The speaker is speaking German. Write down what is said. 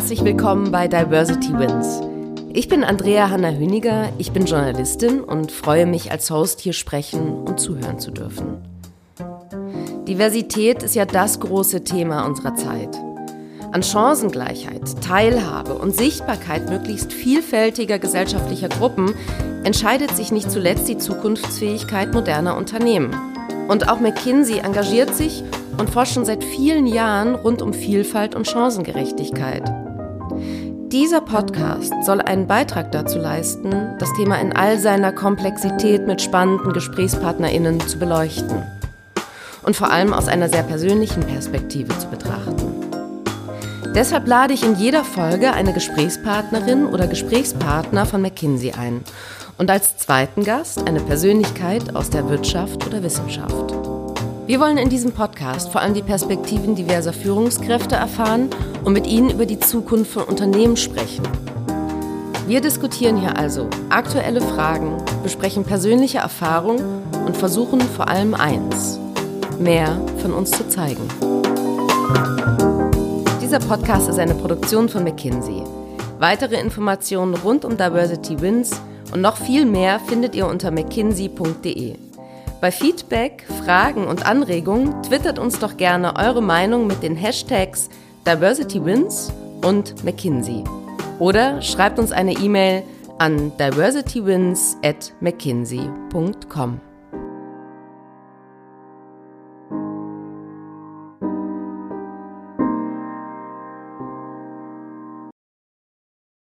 Herzlich willkommen bei Diversity Wins. Ich bin Andrea Hanna Hüniger, ich bin Journalistin und freue mich als Host hier sprechen und zuhören zu dürfen. Diversität ist ja das große Thema unserer Zeit. An Chancengleichheit, Teilhabe und Sichtbarkeit möglichst vielfältiger gesellschaftlicher Gruppen entscheidet sich nicht zuletzt die Zukunftsfähigkeit moderner Unternehmen. Und auch McKinsey engagiert sich und forscht schon seit vielen Jahren rund um Vielfalt und Chancengerechtigkeit. Dieser Podcast soll einen Beitrag dazu leisten, das Thema in all seiner Komplexität mit spannenden GesprächspartnerInnen zu beleuchten und vor allem aus einer sehr persönlichen Perspektive zu betrachten. Deshalb lade ich in jeder Folge eine Gesprächspartnerin oder Gesprächspartner von McKinsey ein und als zweiten Gast eine Persönlichkeit aus der Wirtschaft oder Wissenschaft. Wir wollen in diesem Podcast vor allem die Perspektiven diverser Führungskräfte erfahren und mit ihnen über die Zukunft von Unternehmen sprechen. Wir diskutieren hier also aktuelle Fragen, besprechen persönliche Erfahrungen und versuchen vor allem eins, mehr von uns zu zeigen. Dieser Podcast ist eine Produktion von McKinsey. Weitere Informationen rund um Diversity Wins und noch viel mehr findet ihr unter mckinsey.de. Bei Feedback, Fragen und Anregungen twittert uns doch gerne eure Meinung mit den Hashtags DiversityWins und McKinsey. Oder schreibt uns eine E-Mail an diversitywins at mckinsey.com.